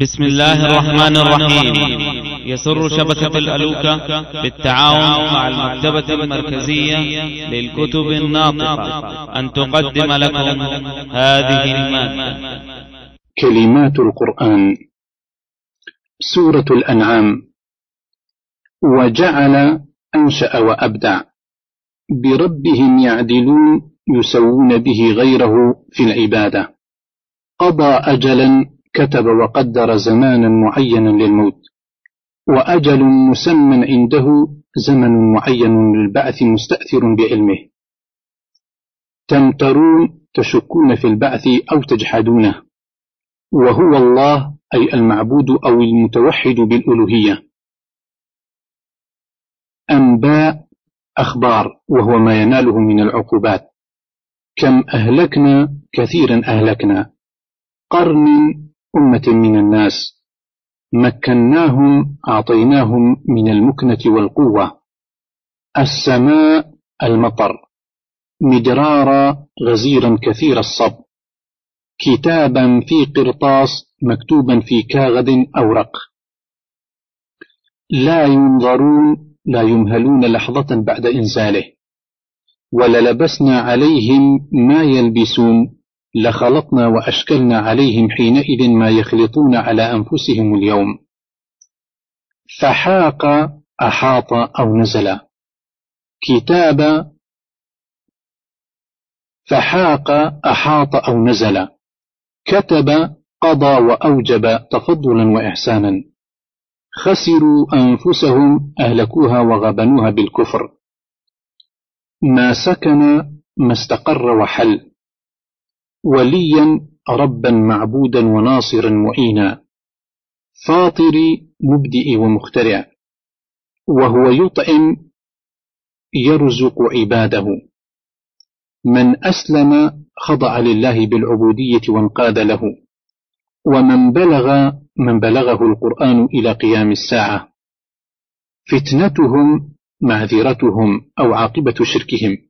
بسم الله الرحمن الرحيم. يسر شبكة الألوكة بالتعاون مع المكتبة المركزية للكتب الناطقة. أن تقدم لكم هذه المادة. كلمات القرآن. سورة الأنعام. وجعل أنشأ وأبدع. بربهم يعدلون يسوون به غيره في العبادة. قضى أجلا كتب وقدر زمانا معينا للموت وأجل مسمى عنده زمن معين للبعث مستأثر بعلمه. تمترون تشكون في البعث أو تجحدونه وهو الله أي المعبود أو المتوحد بالألوهية. أنباء أخبار وهو ما يناله من العقوبات. كم أهلكنا كثيرا أهلكنا. قرن أمة من الناس مكناهم أعطيناهم من المكنة والقوة. السماء المطر. مدرارا غزيرا كثير الصب. كتابا في قرطاس مكتوبا في كاغد أورق. لا ينظرون لا يمهلون لحظة بعد إنزاله. وللبسنا عليهم ما يلبسون. لخلطنا وأشكلنا عليهم حينئذ ما يخلطون على أنفسهم اليوم. فحاق أحاط أو نزل. كتاب فحاق أحاط أو نزل. كتب قضى وأوجب تفضلا وإحسانا. خسروا أنفسهم أهلكوها وغبنوها بالكفر. ما سكن ما استقر وحل. وليا ربا معبودا وناصرا معينا. فاطر مبدئ ومخترع. وهو يطعم يرزق عباده. من أسلم خضع لله بالعبودية وانقاد له. ومن بلغ من بلغه القرآن إلى قيام الساعة. فتنتهم معذرتهم أو عاقبة شركهم.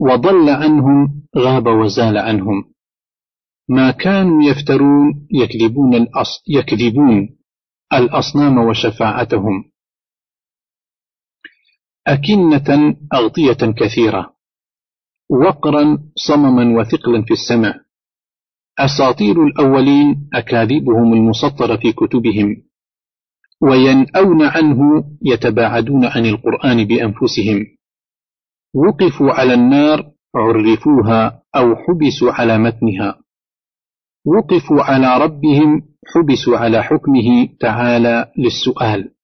وضل عنهم غاب وزال عنهم. ما كانوا يفترون يكذبون, الأص يكذبون الأصنام وشفاعتهم. أكنة أغطية كثيرة. وقرا صمما وثقلا في السمع. أساطير الأولين أكاذيبهم المسطرة في كتبهم. وينأون عنه يتباعدون عن القرآن بأنفسهم. وقفوا على النار عرفوها أو حبسوا على متنها. وقفوا على ربهم حبسوا على حكمه تعالى للسؤال.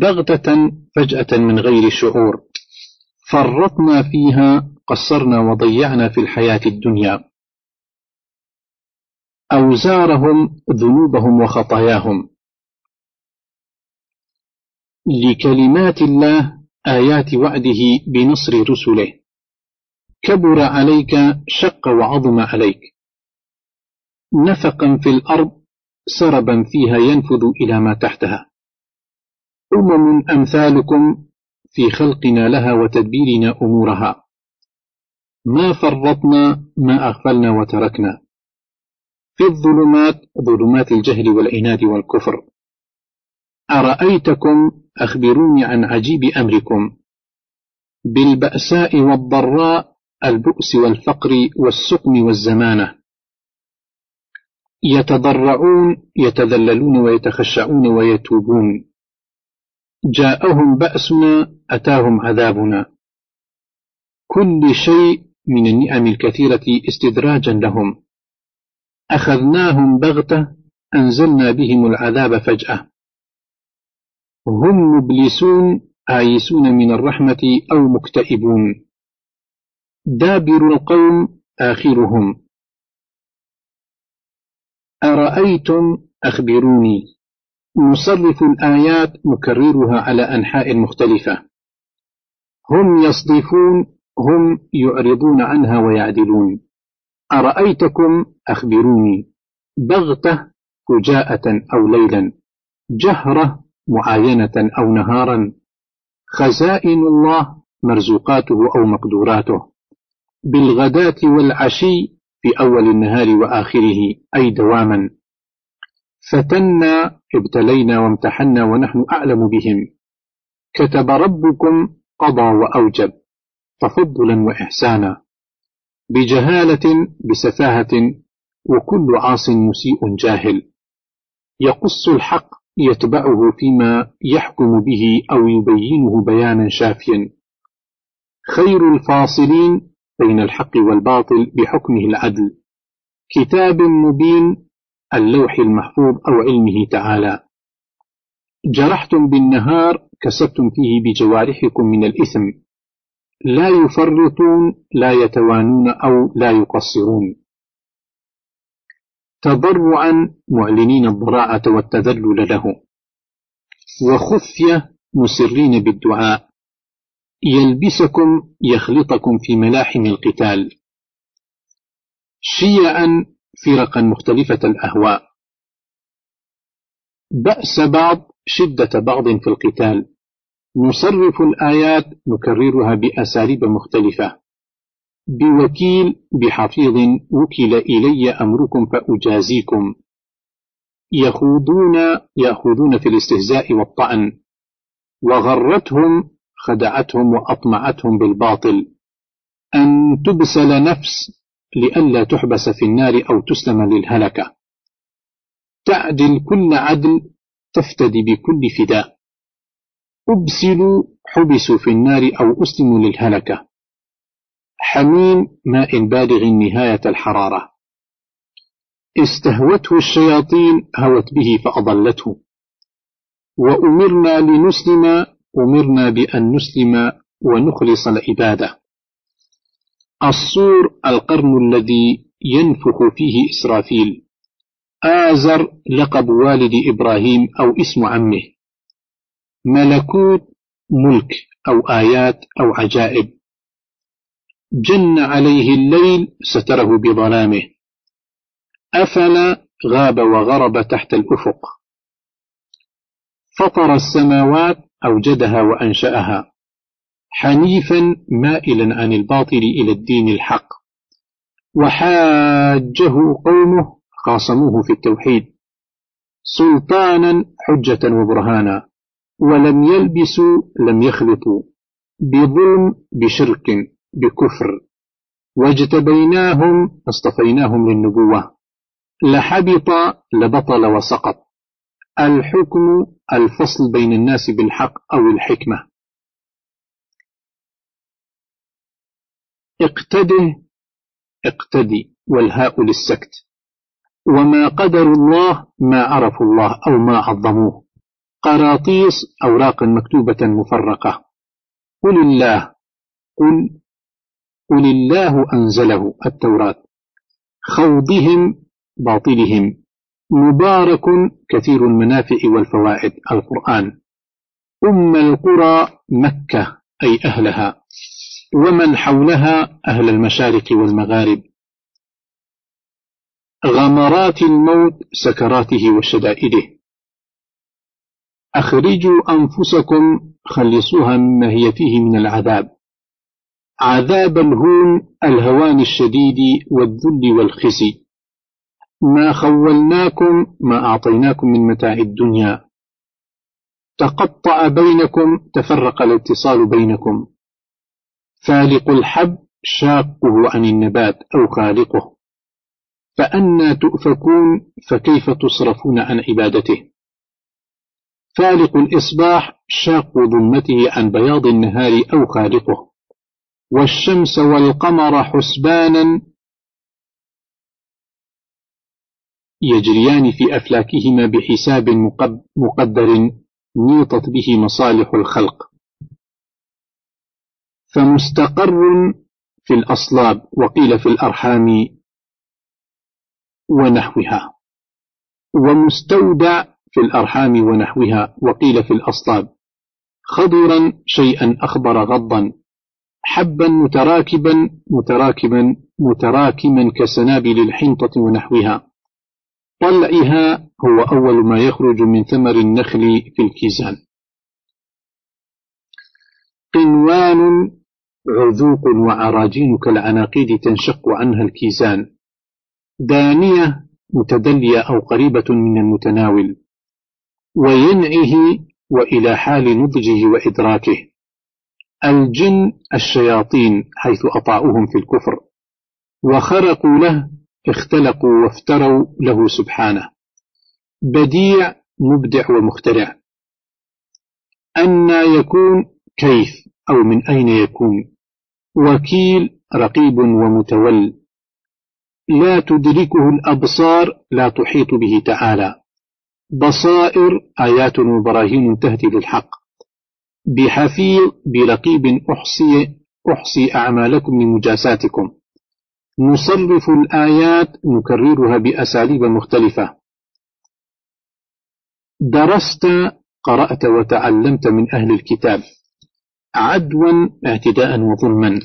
بغتة فجأة من غير شعور. فرطنا فيها قصرنا وضيعنا في الحياة الدنيا. أوزارهم ذنوبهم وخطاياهم. لكلمات الله آيات وعده بنصر رسله. كبر عليك شق وعظم عليك. نفقا في الأرض سربا فيها ينفذ إلى ما تحتها. أمم أمثالكم في خلقنا لها وتدبيرنا أمورها. ما فرطنا ما أغفلنا وتركنا. في الظلمات ظلمات الجهل والعناد والكفر. أرأيتكم أخبروني عن عجيب أمركم. بالبأساء والضراء البؤس والفقر والسقم والزمانة. يتضرعون يتذللون ويتخشعون ويتوبون. جاءهم بأسنا أتاهم عذابنا. كل شيء من النعم الكثيرة استدراجا لهم. أخذناهم بغتة أنزلنا بهم العذاب فجأة. هم مبلسون آيسون من الرحمة أو مكتئبون. دابر القوم آخرهم. أرأيتم؟ أخبروني. نصرف الآيات نكررها على أنحاء مختلفة. هم يصدفون هم يعرضون عنها ويعدلون. أرأيتكم؟ أخبروني. بغتة فجاءة أو ليلا. جهرة معاينة أو نهارا. خزائن الله مرزوقاته أو مقدوراته. بالغداة والعشي في أول النهار وآخره أي دواما. فتنا ابتلينا وامتحنا ونحن أعلم بهم. كتب ربكم قضى وأوجب تفضلا وإحسانا. بجهالة بسفاهة وكل عاص مسيء جاهل. يقص الحق يتبعه فيما يحكم به أو يبينه بيانا شافيا. خير الفاصلين بين الحق والباطل بحكمه العدل. كتاب مبين اللوح المحفوظ أو علمه تعالى. جرحتم بالنهار كسبتم فيه بجوارحكم من الإثم. لا يفرطون لا يتوانون أو لا يقصرون. تضرعا معلنين الضراعة والتذلل له. وخفية مسرين بالدعاء. يلبسكم يخلطكم في ملاحم القتال. شيعا فرقا مختلفة الأهواء. بأس بعض شدة بعض في القتال. نصرف الآيات نكررها بأساليب مختلفة. بوكيل بحفيظ وكل إلي أمركم فأجازيكم. يخوضون يأخذون في الاستهزاء والطعن. وغرتهم خدعتهم وأطمعتهم بالباطل. أن تبسل نفس لئلا تحبس في النار أو تسلم للهلكة. تعدل كل عدل تفتدي بكل فداء. أبسلوا حبسوا في النار أو أسلموا للهلكة. حميم ماء بالغ نهاية الحرارة. استهوته الشياطين هوت به فأضلته. وأمرنا لنسلم أمرنا بأن نسلم ونخلص العبادة. الصور القرن الذي ينفخ فيه إسرافيل. آزر لقب والد إبراهيم أو اسم عمه. ملكوت ملك أو آيات أو عجائب. جن عليه الليل ستره بظلامه. أفل غاب وغرب تحت الأفق. فطر السماوات أوجدها وأنشأها. حنيفا مائلا عن الباطل إلى الدين الحق. وحاجه قومه خاصموه في التوحيد. سلطانا حجة وبرهانا. ولم يلبسوا لم يخلطوا. بظلم بشرك بكفر. واجتبيناهم اصطفيناهم للنبوة. لحبط لبطل وسقط. الحكم الفصل بين الناس بالحق أو الحكمة. اقتده اقتدي والهاء للسكت. وما قدر الله ما عرفوا الله أو ما عظموه. قراطيس أوراق مكتوبة مفرقة. قل الله قل قل الله أنزله التوراة. خوضهم باطلهم. مبارك كثير المنافع والفوائد القرآن. أم القرى مكة أي أهلها. ومن حولها أهل المشارق والمغارب. غمرات الموت سكراته وشدائده. أخرجوا أنفسكم خلصوها مما هي فيه من العذاب. عذاب الهون الهوان الشديد والذل والخزي. ما خولناكم ما أعطيناكم من متاع الدنيا. تقطع بينكم تفرق الاتصال بينكم. فالق الحب شاقه عن النبات أو خالقه. فأنا تؤفكون فكيف تصرفون عن عبادته؟ فالق الإصباح شاق ظلمته عن بياض النهار أو خالقه. والشمس والقمر حسبانا يجريان في أفلاكهما بحساب مقدر نيطت به مصالح الخلق. فمستقر في الأصلاب وقيل في الأرحام ونحوها. ومستودع في الأرحام ونحوها وقيل في الأصلاب. خضرا شيئا أخبر غضا. حبا متراكبا متراكبا متراكما كسنابل الحنطة ونحوها. طلعها هو أول ما يخرج من ثمر النخل في الكيزان. قنوان عذوق وعراجين كالعناقيد تنشق عنها الكيزان. دانية متدلية أو قريبة من المتناول. وينعه وإلى حال نضجه وإدراكه. الجن الشياطين حيث أطاعوهم في الكفر. وخرقوا له اختلقوا وافتروا له سبحانه. بديع مبدع ومخترع. أن يكون كيف أو من أين يكون؟ وكيل رقيب ومتول. لا تدركه الأبصار لا تحيط به تعالى. بصائر آيات وبراهين تهدي للحق. بحفيظ برقيب أحصي, أحصي أعمالكم لمجاساتكم نصرف الآيات نكررها بأساليب مختلفة. درست قرأت وتعلمت من أهل الكتاب. عدوا اعتداء وظلما.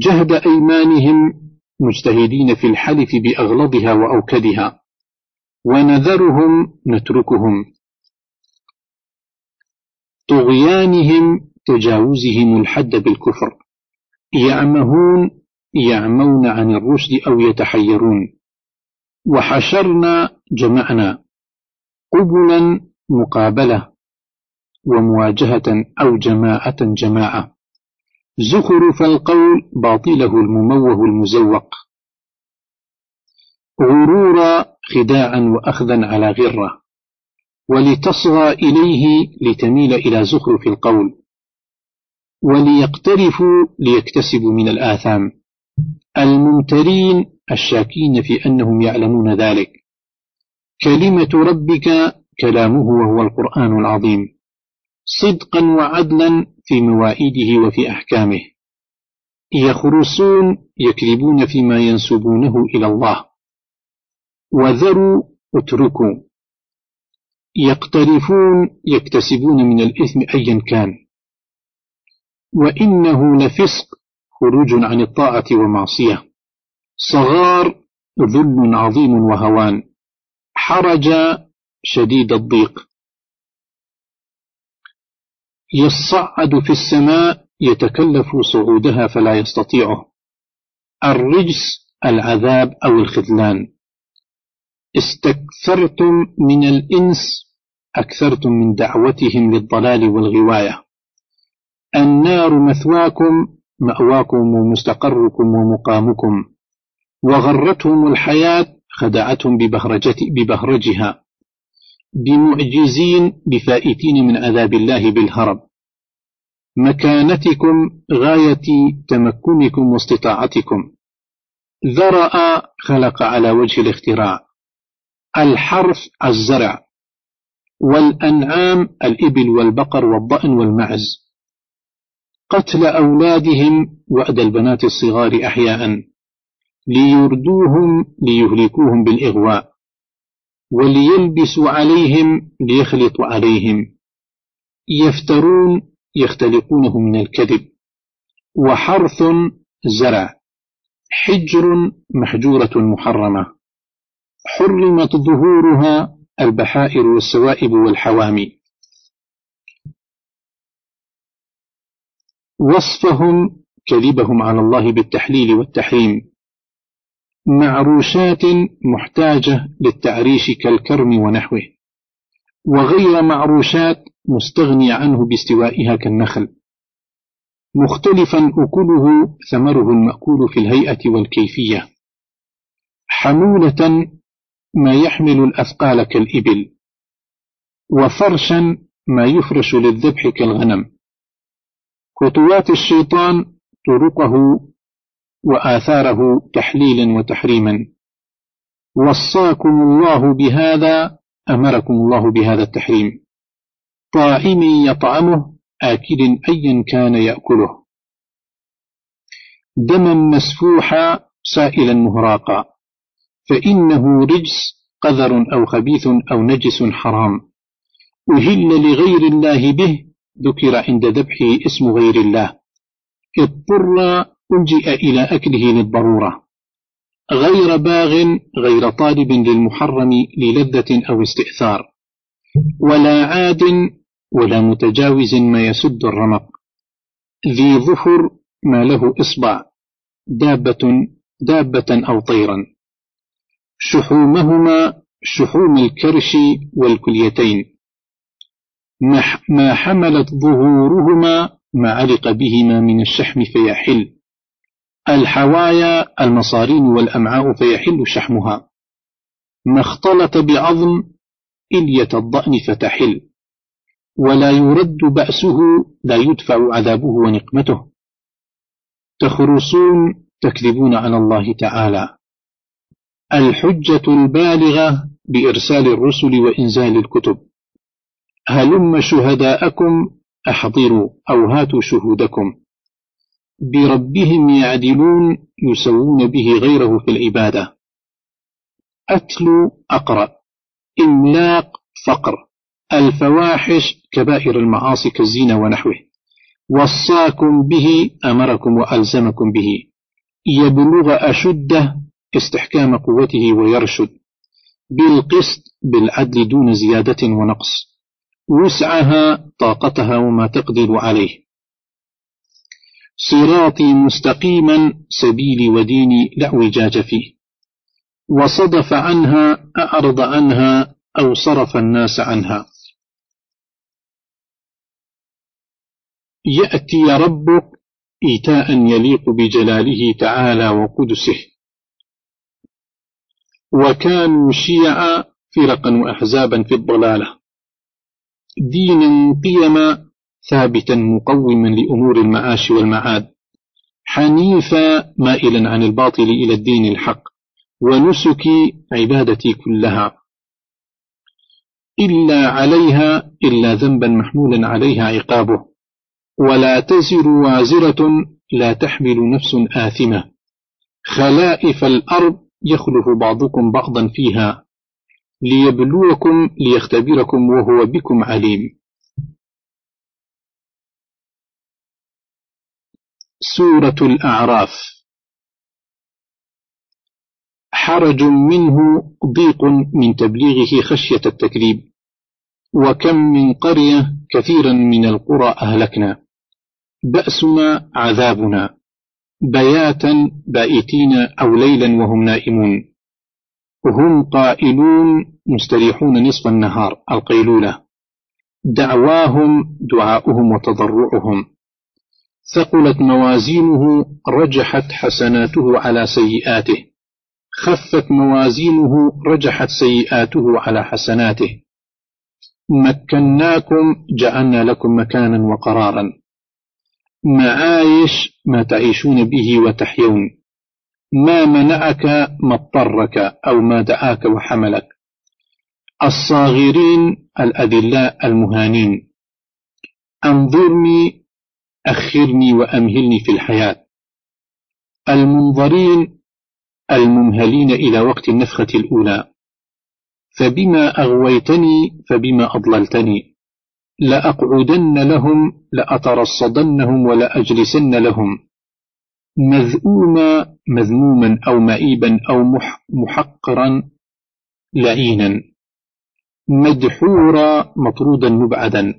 جهد أيمانهم مجتهدين في الحلف بأغلظها وأوكدها. ونذرهم نتركهم. طغيانهم تجاوزهم الحد بالكفر. يعمهون يعمون عن الرشد أو يتحيرون. وحشرنا جمعنا قبلا مقابلة ومواجهة أو جماعة جماعة. زخرف القول باطله المموه المزوق. غرورا خداعا وأخذا على غرة. ولتصغى إليه لتميل إلى زخرف القول وليقترفوا ليكتسبوا من الآثام. الممترين الشاكين في أنهم يعلمون ذلك. كلمة ربك كلامه وهو القرآن العظيم. صدقا وعدلا في موائده وفي أحكامه. يخرصون يكذبون فيما ينسبونه إلى الله. وذروا اتركوا. يقترفون يكتسبون من الإثم أيا كان. وإنه لفسق خروج عن الطاعة ومعصية. صغار ذل عظيم وهوان. حرج شديد الضيق. يصعد في السماء يتكلف صعودها فلا يستطيعه. الرجس العذاب أو الخذلان. استكثرتم من الإنس أكثرتم من دعوتهم للضلال والغواية. النار مثواكم مأواكم ومستقركم ومقامكم. وغرتهم الحياة خدعتهم ببهرجها. بمعجزين بفائتين من عذاب الله بالهرب. مكانتكم غاية تمكنكم واستطاعتكم. ذرأ خلق على وجه الاختراع. الحرث الزرع والأنعام الإبل والبقر والضأن والمعز. قتل أولادهم وأد البنات الصغار أحياء ليردوهم ليهلكوهم بالإغواء وليلبسوا عليهم ليخلطوا عليهم. يفترون يختلقونه من الكذب. وحرث زرع. حجر محجورة محرمة. حرمت ظهورها البحائر والسوائب والحوامي. وصفهم كذبهم على الله بالتحليل والتحريم. معروشات محتاجة للتعريش كالكرم ونحوه. وغير معروشات مستغني عنه باستوائها كالنخل. مختلفا أكله ثمره المأكول في الهيئة والكيفية. حمولة ما يحمل الأثقال كالإبل وفرشا ما يفرش للذبح كالغنم. خطوات الشيطان طرقه وآثاره تحليلا وتحريما. وصاكم الله بهذا أمركم الله بهذا التحريم. طاعم يطعمه آكل أيا كان يأكله. دما مسفوحا سائلا مهراقا. فإنه رجس قذر أو خبيث أو نجس حرام. أهل لغير الله به ذكر عند ذبحه اسم غير الله. اضطر ألجئ إلى أكله للضرورة. غير باغ غير طالب للمحرم للذة أو استئثار. ولا عاد ولا متجاوز ما يسد الرمق. ذي ظفر ما له إصبع. دابة دابة أو طيرا. شحومهما شحوم الكرش والكليتين. ما حملت ظهورهما ما علق بهما من الشحم فيحل. الحوايا المصارين والأمعاء فيحل شحمها. ما اختلط بعظم إلية الضأن فتحل. ولا يرد بأسه لا يدفع عذابه ونقمته. تخرصون تكذبون على الله تعالى. الحجة البالغة بإرسال الرسل وإنزال الكتب. هلم شهداءكم أحضروا أو هاتوا شهودكم. بربهم يعدلون يسوون به غيره في العبادة. أتلو أقرأ. إملاق فقر. الفواحش كبائر المعاصي كالزينة ونحوه. وصاكم به أمركم وألزمكم به. يبلغ أشده استحكام قوته ويرشد بالقسط بالعدل دون زيادة ونقص. وسعها طاقتها وما تقدر عليه. صراطي مستقيما سبيلي وديني لا اعوجاج فيه. وصدف عنها أعرض عنها أو صرف الناس عنها. يأتي ربك إيتاء يليق بجلاله تعالى وقدسه. وكانوا شيعا فرقا وأحزابا في الضلالة. دينا قيما ثابتا مقوما لأمور المعاش والمعاد. حنيفا مائلا عن الباطل إلى الدين الحق. ونسك عبادتي كلها. إلا عليها إلا ذنبا محمولا عليها عقابه. ولا تزر وازرة لا تحمل نفس آثمة. خلائف الأرض يخلف بعضكم بعضا فيها ليبلوكم ليختبركم وهو بكم عليم. سورة الأعراف. حرج منه ضيق من تبليغه خشية التكذيب. وكم من قرية كثيرا من القرى أهلكنا. بأسنا عذابنا. بياتا بائتين أو ليلا وهم نائمون. هم قائلون مستريحون نصف النهار القيلولة. دعواهم دعاؤهم وتضرعهم. ثقلت موازينه رجحت حسناته على سيئاته. خفت موازينه رجحت سيئاته على حسناته. مكناكم جعلنا لكم مكانا وقرارا. معايش ما تعيشون به وتحيون. ما منعك ما اضطرك أو ما دعاك وحملك. الصاغرين الأذلاء المهانين. أنظرني أخرني وأمهلني في الحياة. المنظرين الممهلين إلى وقت النفخة الأولى. فبما أغويتني فبما أضللتني. لأقعدن لهم لأترصدنهم ولأجلسن لهم. مذؤوما مذموما أو مئيبا أو محقرا لعينا. مدحورا مطرودا مبعدا.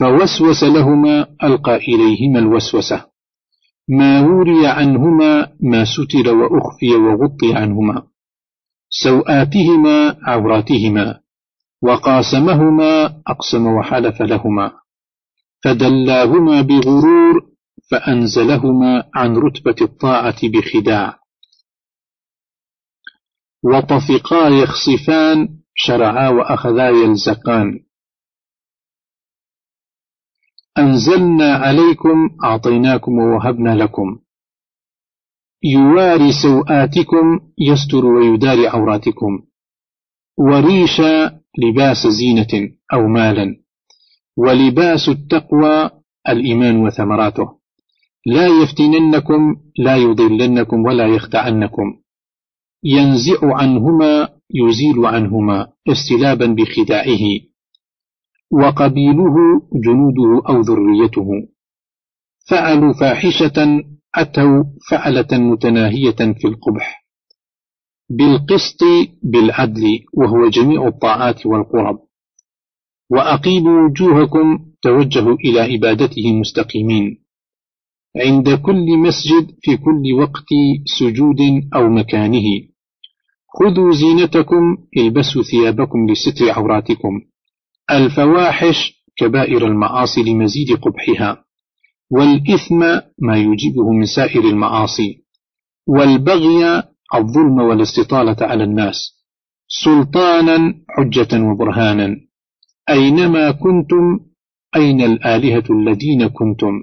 فوسوس لهما ألقى إليهما الوسوسة. ما وري عنهما ما ستر وأخفي وغطي عنهما. سوآتهما عوراتهما. وقاسمهما أقسم وحلف لهما. فدلاهما بغرور فأنزلهما عن رتبة الطاعة بخداع. وطفقا يخصفان شرعا وأخذا يلزقان. أنزلنا عليكم أعطيناكم ووهبنا لكم. يواري سوآتكم يستر ويداري عوراتكم. وريشا لباس زينة أو مالا. ولباس التقوى الإيمان وثمراته. لا يفتننكم لا يضلنكم ولا يخدعنكم. ينزع عنهما يزيل عنهما استلابا بخداعه وقبيله جنوده أو ذريته. فعلوا فاحشة أتوا فعلة متناهية في القبح. بالقسط بالعدل وهو جميع الطاعات والقرب. وأقيموا وجوهكم توجهوا إلى عبادته مستقيمين عند كل مسجد في كل وقت سجود أو مكانه. خذوا زينتكم البسوا ثيابكم لستر عوراتكم. الفواحش كبائر المعاصي لمزيد قبحها. والإثم ما يجيبه من سائر المعاصي. والبغي الظلم والاستطالة على الناس سلطانا حجة وبرهانا. أينما كنتم أين الآلهة الذين كنتم؟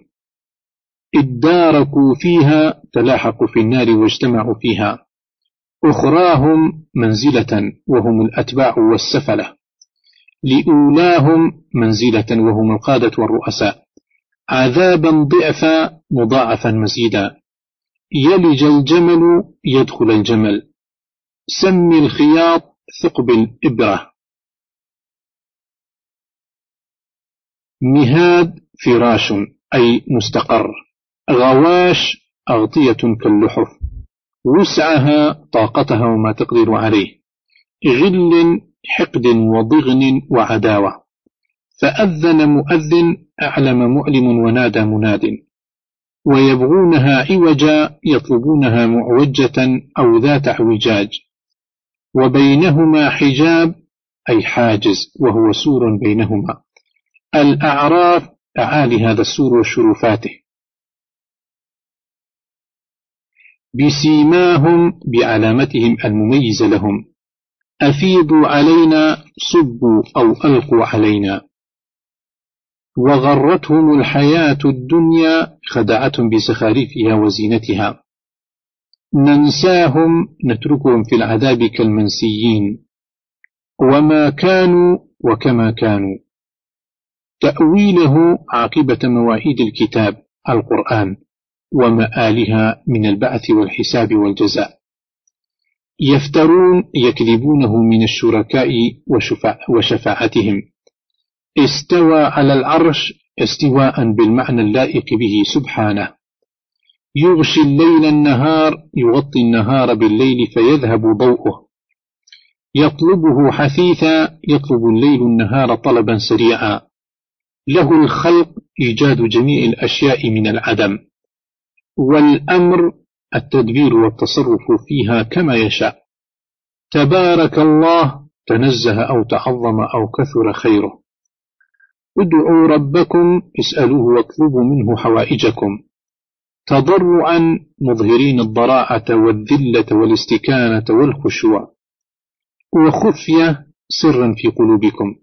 اداركوا فيها تلاحقوا في النار واجتمعوا فيها. أخراهم منزلة وهم الأتباع والسفلة. لأولاهم منزلة وهم القادة والرؤساء. عذابا ضعفا مضاعفا مزيدا. يلج الجمل يدخل الجمل. سم الخياط ثقب الإبرة. مهاد فراش أي مستقر. غواش أغطية كاللحف. وسعها طاقتها وما تقدر عليه. غل حقد وضغن وعداوة. فأذن مؤذن أعلم معلم ونادى مناد. ويبغونها عوجا يطلبونها معوجة أو ذات اعوجاج. وبينهما حجاب أي حاجز وهو سور بينهما. الأعراف أعالي هذا السور وشرفاته. بسيماهم بعلامتهم المميزة لهم. أفيضوا علينا صبوا أو ألقوا علينا. وغرتهم الحياة الدنيا خدعتهم بزخارفها وزينتها. ننساهم نتركهم في العذاب كالمنسيين. وما كانوا وكما كانوا. تأويله عاقبة مواعيد الكتاب القرآن ومآلها من البعث والحساب والجزاء. يفترون يكذبونه من الشركاء وشفاعتهم. استوى على العرش استواء بالمعنى اللائق به سبحانه. يغشي الليل النهار يغطي النهار بالليل فيذهب ضوءه. يطلبه حثيثا يطلب الليل النهار طلبا سريعا. له الخلق إيجاد جميع الأشياء من العدم. والأمر التدبير والتصرف فيها كما يشاء. تبارك الله تنزه أو تعظم أو كثر خيره. ادعوا ربكم اسألوه واطلبوا منه حوائجكم. تضرعا مظهرين الضراعة والذلة والاستكانة والخشوع. وخفية سرا في قلوبكم.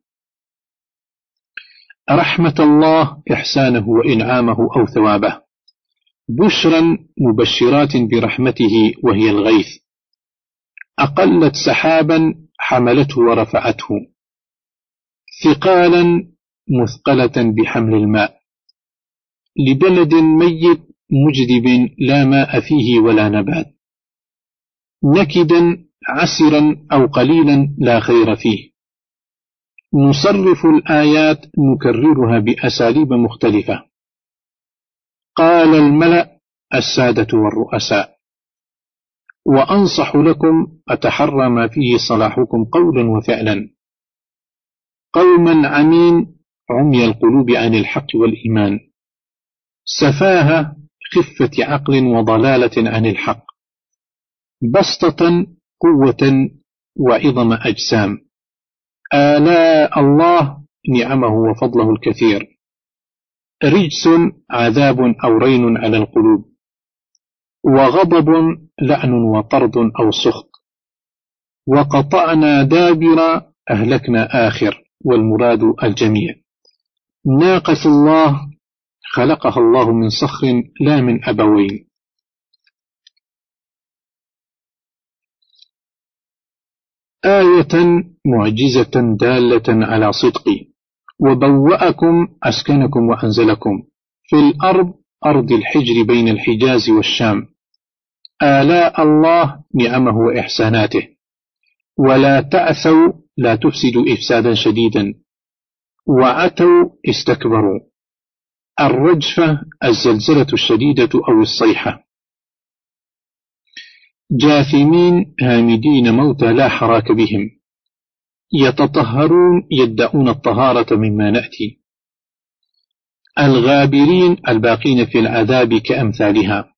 رحمة الله إحسانه وإنعامه أو ثوابه. بشرا مبشرات برحمته وهي الغيث. أقلت سحابا حملته ورفعته. ثقالا مثقلة بحمل الماء. لبلد ميت مجدب لا ماء فيه ولا نبات. نكدا عسرا أو قليلا لا خير فيه. نصرف الآيات نكررها بأساليب مختلفة. قال الملأ السادة والرؤساء وأنصح لكم أتحرى ما فيه صلاحكم قولا وفعلا. قوما عمين عمي القلوب عن الحق والإيمان. سفاهة خفة عقل وضلالة عن الحق. بسطة قوة وعظم أجسام. آلاء الله نعمه وفضله الكثير. رجس عذاب أو رين على القلوب. وغضب لعن وطرد أو سخط. وقطعنا دابر أهلكنا آخر والمراد الجميع. ناقة الله خلقها الله من صخر لا من أبوين. آية معجزة دالة على صدقي وبوأكم أسكنكم وأنزلكم. في الأرض أرض الحجر بين الحجاز والشام. آلاء الله نعمه وإحساناته. ولا تأثوا لا تفسدوا إفسادا شديدا. وعتوا استكبروا. الرجفة الزلزلة الشديدة أو الصيحة. جاثمين هامدين موتى لا حراك بهم. يتطهرون يدعون الطهارة مما نأتي. الغابرين الباقين في العذاب كأمثالها.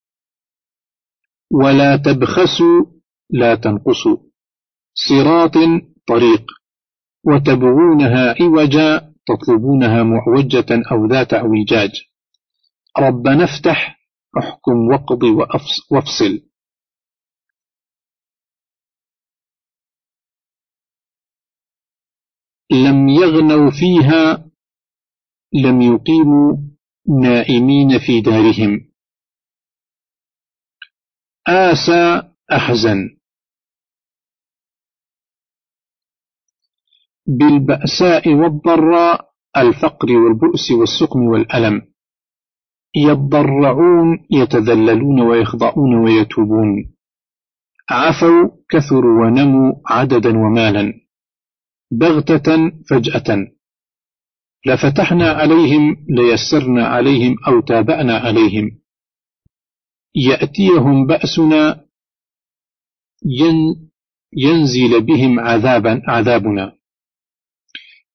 ولا تبخسوا لا تنقصوا. صراط طريق. وتبغونها عوجا تطلبونها معوجة أو ذات اعوجاج ربنا افتح احكم وقض وافصل. لم يغنوا فيها لم يقيموا نائمين في دارهم. آسى أحزن. بالبأساء والضراء الفقر والبؤس والسقم والألم. يضرعون يتذللون ويخضعون ويتوبون. عفوا كثروا ونموا عددا ومالا. بغتة فجأة. لفتحنا عليهم ليسرنا عليهم أو تابعنا عليهم. يأتيهم بأسنا ينزل بهم عذابا عذابنا.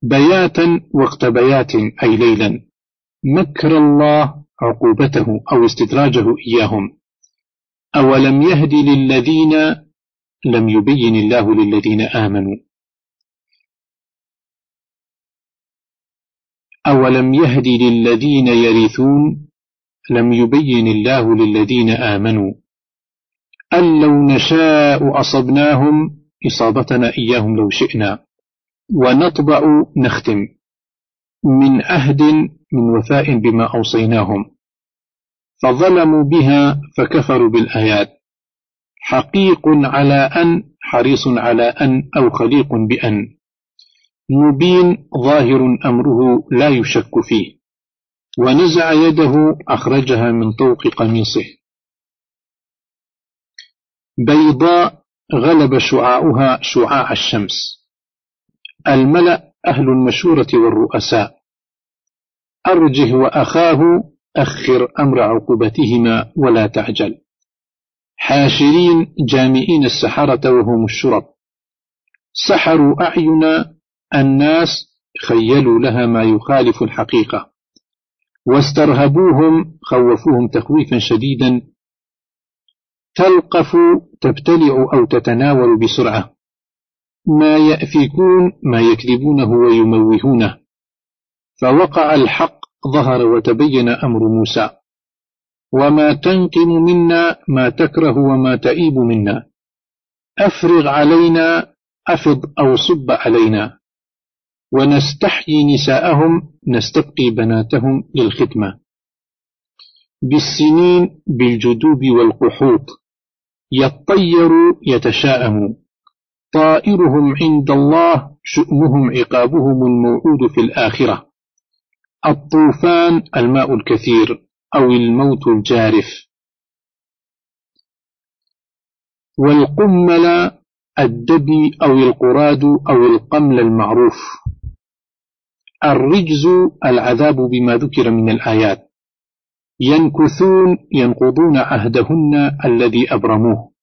بياتا وقت بيات أي ليلا. مكر الله عقوبته أو استدراجه إياهم. أولم يهد للذين لم يبين الله للذين آمنوا. أولم يهد للذين يرثون لم يبين الله للذين آمنوا. أن لو نشاء أصبناهم إصابتنا إياهم لو شئنا. ونطبع نختم. من أهد من وفاء بما أوصيناهم. فظلموا بها فكفروا بالآيات. حقيق على أن حريص على أن أو خليق بأن. مبين ظاهر أمره لا يشك فيه. ونزع يده أخرجها من طوق قميصه. بيضاء غلب شعاعها شعاع الشمس. الملأ أهل المشورة والرؤساء. أرجه وأخاه أخر أمر عقوبتهما ولا تعجل. حاشرين جامئين السحرة وهم الشرب. سحروا أعين الناس خيلوا لها ما يخالف الحقيقة. واسترهبوهم خوفوهم تخويفا شديدا. تلقف تبتلع أو تتناول بسرعة. ما يأفكون ما يكذبونه ويموهونه. فوقع الحق ظهر وتبين أمر موسى. وما تنقم منا ما تكره وما تئيب منا. أفرغ علينا أفض أو صب علينا. ونستحيي نساءهم نستبقي بناتهم للخدمة بالسنين بالجدوب والقحوط. يطير يتشاءم طائرهم عند الله شؤمهم عقابهم الموعود في الآخرة. الطوفان الماء الكثير أو الموت الجارف. والقمل الدبي أو القراد أو القمل المعروف. الرجز العذاب بما ذكر من الآيات. ينكثون ينقضون عهدهن الذي أبرموه.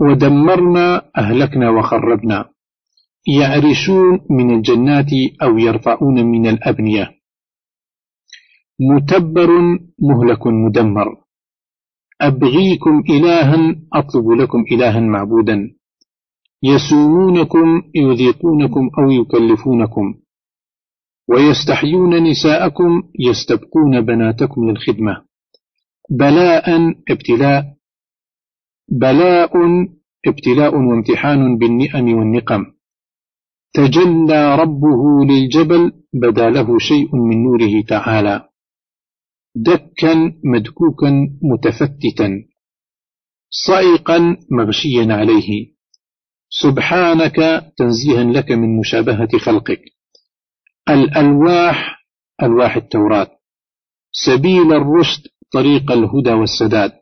ودمرنا أهلكنا وخربنا. يعرشون من الجنات أو يرفعون من الأبنية. متبر مهلك مدمر. أبغيكم إلها أطلب لكم إلها معبودا. يسومونكم يذيقونكم أو يكلفونكم. ويستحيون نساءكم يستبقون بناتكم للخدمة. بلاء ابتلاء بلاء ابتلاء وامتحان بالنئم والنقم. تجلى ربه للجبل بدا له شيء من نوره تعالى. دكا مدكوكا متفتتا. صائقا مغشيا عليه. سبحانك تنزيها لك من مشابهة خلقك. الألواح ألواح التوراة. سبيل الرشد طريق الهدى والسداد.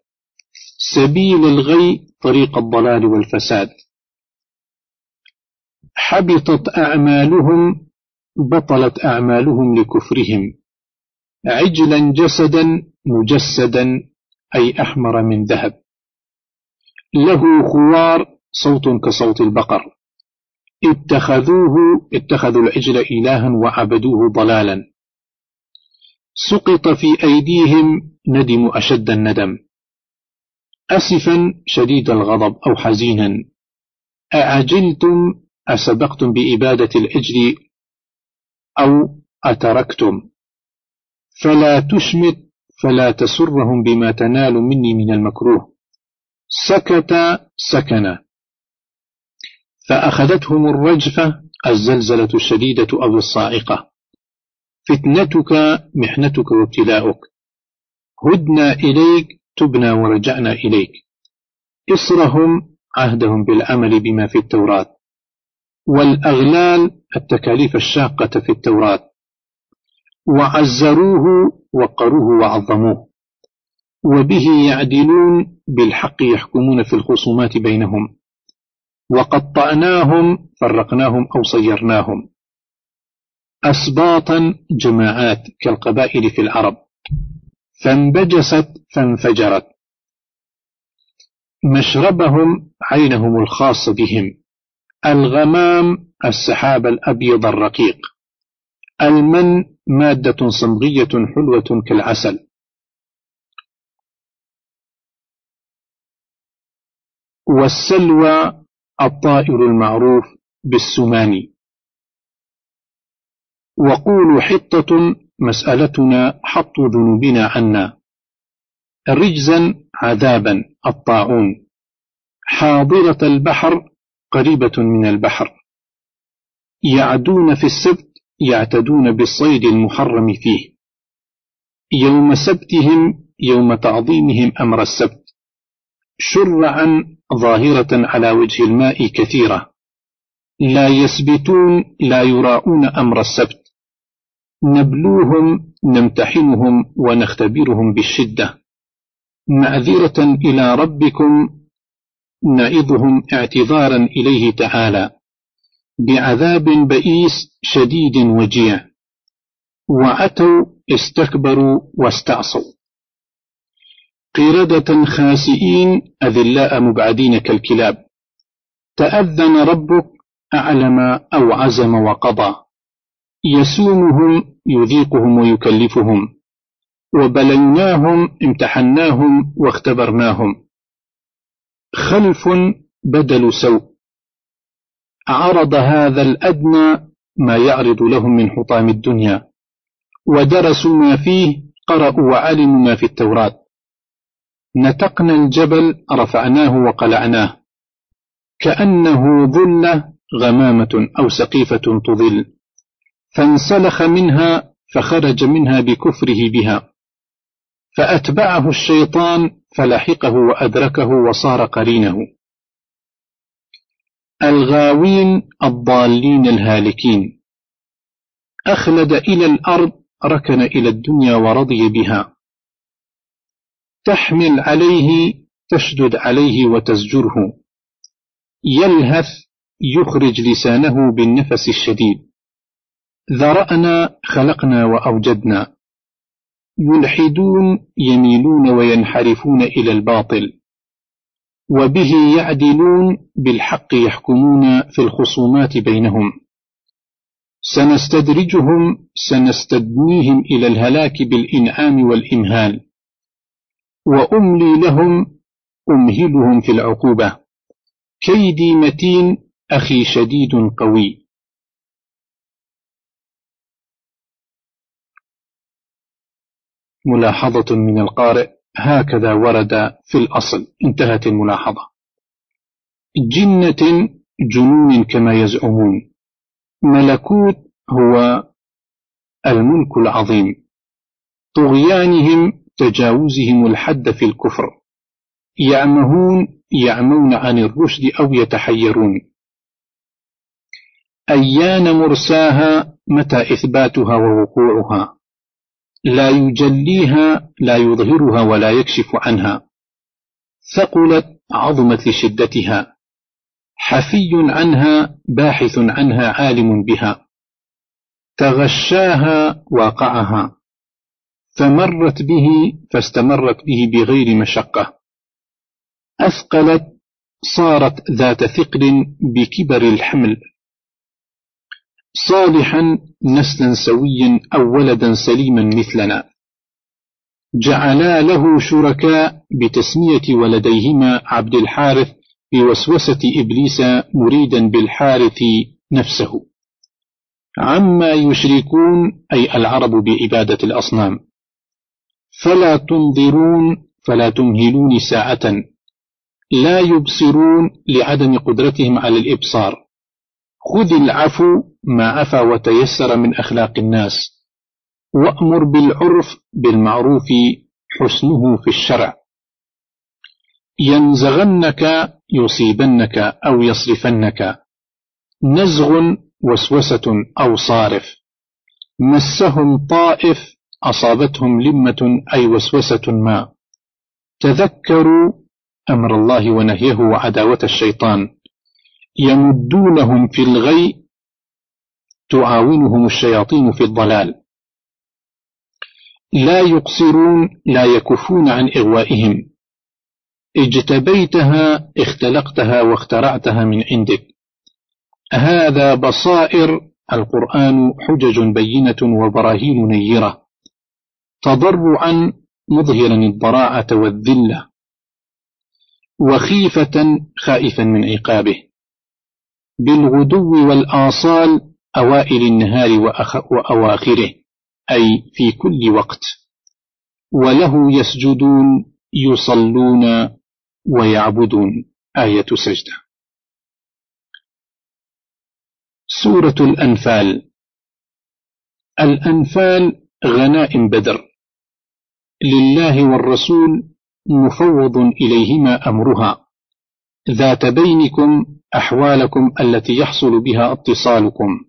سبيل الغي طريق الضلال والفساد. حبطت أعمالهم بطلت أعمالهم لكفرهم. عجلا جسدا مجسدا أي أحمر من ذهب. له خوار صوت كصوت البقر. اتخذوه اتخذوا العجل إلها وعبدوه ضلالا. سقط في أيديهم ندموا أشد الندم. أسفا شديد الغضب أو حزينا. أعجلتم؟ أسبقتم بإبادة الأجر؟ أو أتركتم؟ فلا تشمت فلا تسرهم بما تنال مني من المكروه. سكت سكن. فأخذتهم الرجفة الزلزلة الشديدة أو الصاعقة. فتنتك محنتك وابتلاؤك. هدنا إليك تبنا ورجعنا إليك. إصرهم عهدهم بالعمل بما في التوراة. والأغلال التكاليف الشاقة في التوراة. وعزروه وقروه وعظموه. وبه يعدلون بالحق يحكمون في الخصومات بينهم. وقطعناهم فرقناهم أو صيرناهم. أسباطا جماعات كالقبائل في العرب. فانبجست فانفجرت. مشربهم عينهم الخاص بهم. الغمام السحاب الأبيض الرقيق. المن مادة صمغية حلوة كالعسل. والسلوى الطائر المعروف بالسماني. وقولوا حطة مسألتنا حط ذنوبنا عنا. رجزا عذابا الطاعون. حاضرة البحر قريبة من البحر. يعدون في السبت يعتدون بالصيد المحرم فيه. يوم سبتهم يوم تعظيمهم أمر السبت. شرعا ظاهرة على وجه الماء كثيرة. لا يسبتون لا يراؤون أمر السبت. نبلوهم نمتحنهم ونختبرهم بالشدة. معذرة إلى ربكم نعظهم اعتذارا إليه تعالى. بعذاب بئيس شديد وجيع. وعتوا استكبروا واستعصوا. قردة خاسئين أذلاء مبعدين كالكلاب. تأذن ربك أعلم أو عزم وقضى. يسومهم يذيقهم ويكلفهم. وبلوناهم امتحناهم واختبرناهم. خلف بدل سوء. عرض هذا الأدنى ما يعرض لهم من حطام الدنيا. ودرسوا ما فيه قرأوا وعلموا ما في التوراة. نتقنا الجبل رفعناه وقلعناه. كأنه ظلة غمامة أو سقيفة تظل. فانسلخ منها فخرج منها بكفره بها. فأتبعه الشيطان فلحقه وأدركه وصار قرينه. الغاوين الضالين الهالكين. أخلد إلى الأرض ركن إلى الدنيا ورضي بها. تحمل عليه تشدد عليه وتزجره. يلهث يخرج لسانه بالنفس الشديد. ذرأنا خلقنا وأوجدنا. يلحدون يميلون وينحرفون إلى الباطل. وبه يعدلون بالحق يحكمون في الخصومات بينهم. سنستدرجهم سنستدنيهم إلى الهلاك بالإنعام والإمهال وأملي لهم أمهلهم في العقوبة. كيدي متين أخي شديد قوي. ملاحظة من القارئ هكذا ورد في الأصل. انتهت الملاحظة. جنة جنون كما يزعمون. ملكوت هو الملك العظيم. طغيانهم تجاوزهم الحد في الكفر. يعمهون يعمون عن الرشد أو يتحيرون. أيان مرساها متى إثباتها ووقوعها؟ لا يجليها لا يظهرها ولا يكشف عنها. ثقلت عظمت لشدتها حفي عنها باحث عنها عالم بها. تغشاها واقعها. فمرت به فاستمرت به بغير مشقة. أثقلت صارت ذات ثقل بكبر الحمل. صالحا نسلا سويا أو ولدا سليما مثلنا. جعلا له شركاء بتسمية ولديهما عبد الحارث بوسوسة إبليس مريدا بالحارث نفسه. عما يشركون أي العرب بعبادة الأصنام. فلا تنظرون فلا تمهلون ساعة. لا يبصرون لعدم قدرتهم على الإبصار. خذ العفو ما عفا وتيسر من أخلاق الناس وأمر بالعرف بالمعروف حسنه في الشرع. ينزغنك يصيبنك أو يصرفنك نزغ وسوسة أو صارف. مسهم طائف أصابتهم لمة أي وسوسة ما. تذكروا أمر الله ونهيه وعداوة الشيطان. يمدونهم في الغي تعاونهم الشياطين في الضلال. لا يقصرون لا يكفون عن إغوائهم. اجتبيتها اختلقتها واخترعتها من عندك. هذا بصائر القرآن حجج بينة وبراهين نيرة. تضرعا مظهرا الضراعة والذلة. وخيفة خائفا من عقابه. بالغدو والآصال أوائل النهار وأواخره أي في كل وقت. وله يسجدون يصلون ويعبدون. آية سجدة. سورة الأنفال. الأنفال غنائم بدر. لله والرسول مفوض إليهما أمرها. ذات بينكم أحوالكم التي يحصل بها اتصالكم.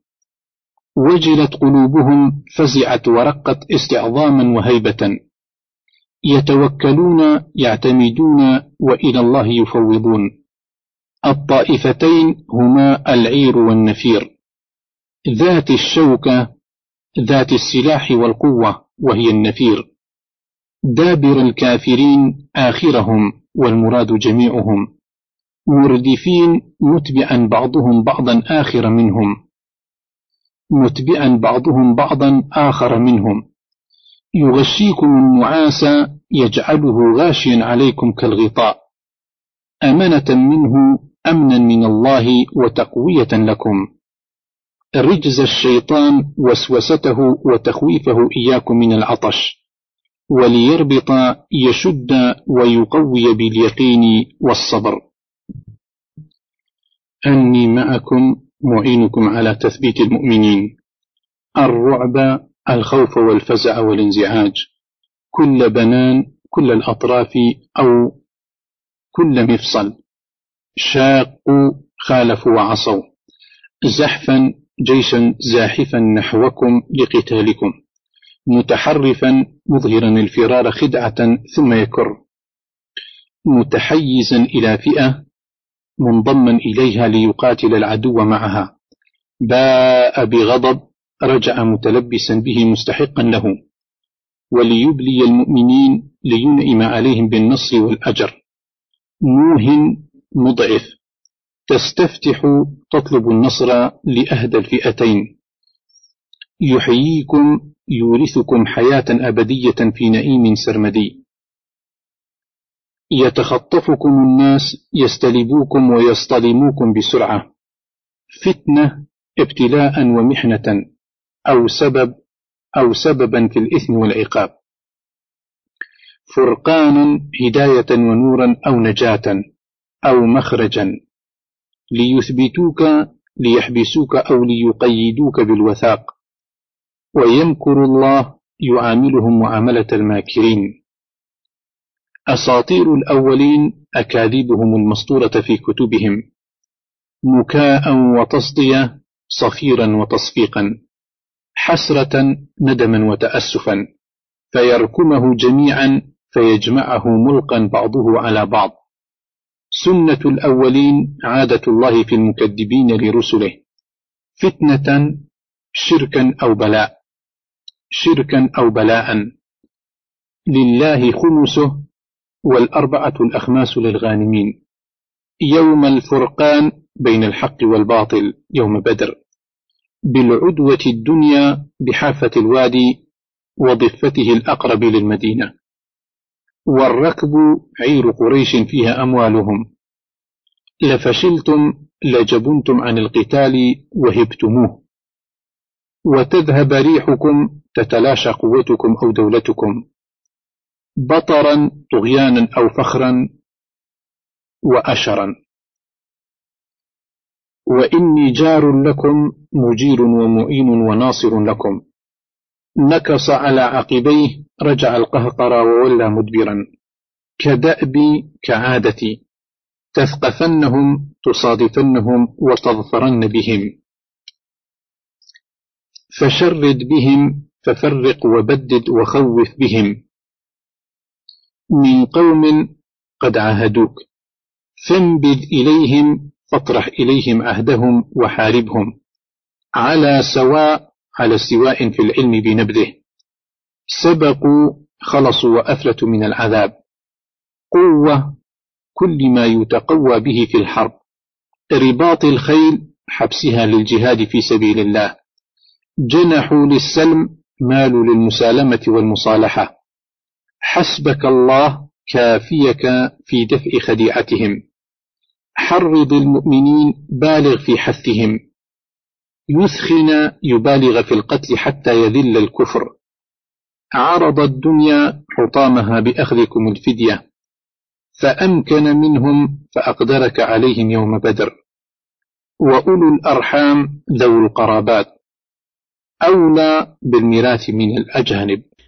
وجلت قلوبهم فزعت ورقت استعظاما وهيبة. يتوكلون يعتمدون وإلى الله يفوضون. الطائفتين هما العير والنفير. ذات الشوكة ذات السلاح والقوة وهي النفير. دابر الكافرين آخرهم والمراد جميعهم. مردفين متبعا بعضهم بعضا آخر منهم. متبعا بعضهم بعضا آخر منهم. يغشيكم النعاس يجعله غاشيا عليكم كالغطاء. أمنة منه أمنا من الله وتقوية لكم. رجز الشيطان وسوسته وتخويفه إياكم من العطش. وليربط يشد ويقوي باليقين والصبر. أني معكم معينكم على تثبيت المؤمنين. الرعب الخوف والفزع والانزعاج. كل بنان كل الأطراف أو كل مفصل. شاقوا خالفوا وعصوا. زحفا جيشا زاحفا نحوكم لقتالكم. متحرفا مظهرا الفرار خدعة ثم يكر. متحيزا إلى فئة منضما إليها ليقاتل العدو معها. باء بغضب رجع متلبسا به مستحقا له. وليبلي المؤمنين لينعم عليهم بالنصر والأجر. موهن مضعف. تستفتح تطلب النصر لأهدى الفئتين. يحييكم يورثكم حياة أبدية في نعيم سرمدي. يتخطفكم الناس يستلبوكم ويصطلموكم بسرعة. فتنة ابتلاء ومحنة أو سبب أو سببا في الإثم والعقاب. فرقانا هداية ونورا أو نجاة أو مخرجا. ليثبتوك ليحبسوك أو ليقيدوك بالوثاق. ويمكر الله يعاملهم معاملة الماكرين. أساطير الأولين أكاذيبهم المسطورة في كتبهم مكاء وتصدية صفيرا وتصفيقا حسرة ندما وتأسفا فيركمه جميعا فيجمعه ملقا بعضه على بعض. سنة الأولين عادة الله في المكذبين لرسله. فتنة شركا أو بلاء. شركا أو بلاء. لله خمسه والأربعة الأخماس للغانمين. يوم الفرقان بين الحق والباطل يوم بدر. بالعدوة الدنيا بحافة الوادي وضفته الأقرب للمدينة. والركب عير قريش فيها أموالهم. لفشلتم لجبنتم عن القتال وهبتموه. وتذهب ريحكم تتلاشى قوتكم أو دولتكم. بطرا طغيانا أو فخرا وأشرا. وإني جار لكم مجير ومعين وناصر لكم. نكص على عقبيه رجع القهقر وولى مدبرا. كدأب كعادتي تثقفنهم تصادفنهم وتظفرن بهم. فشرد بهم ففرق وبدد وخوف بهم. من قوم قد عاهدوك. فانبذ إليهم فاطرح إليهم عهدهم وحاربهم. على سواء على سواء في العلم بنبذه. سبقوا خلصوا وأفلتوا من العذاب. قوة كل ما يتقوى به في الحرب. رباط الخيل حبسها للجهاد في سبيل الله. جنحوا للسلم مالوا للمسالمة والمصالحة. حسبك الله كافيك في دفع خديعتهم. حرض المؤمنين بالغ في حثهم. يثخن يبالغ في القتل حتى يذل الكفر. عرض الدنيا حطامها بأخذكم الفدية. فأمكن منهم فأقدرك عليهم يوم بدر. وأولو الأرحام ذو القرابات. أولى بالميراث من الأجانب.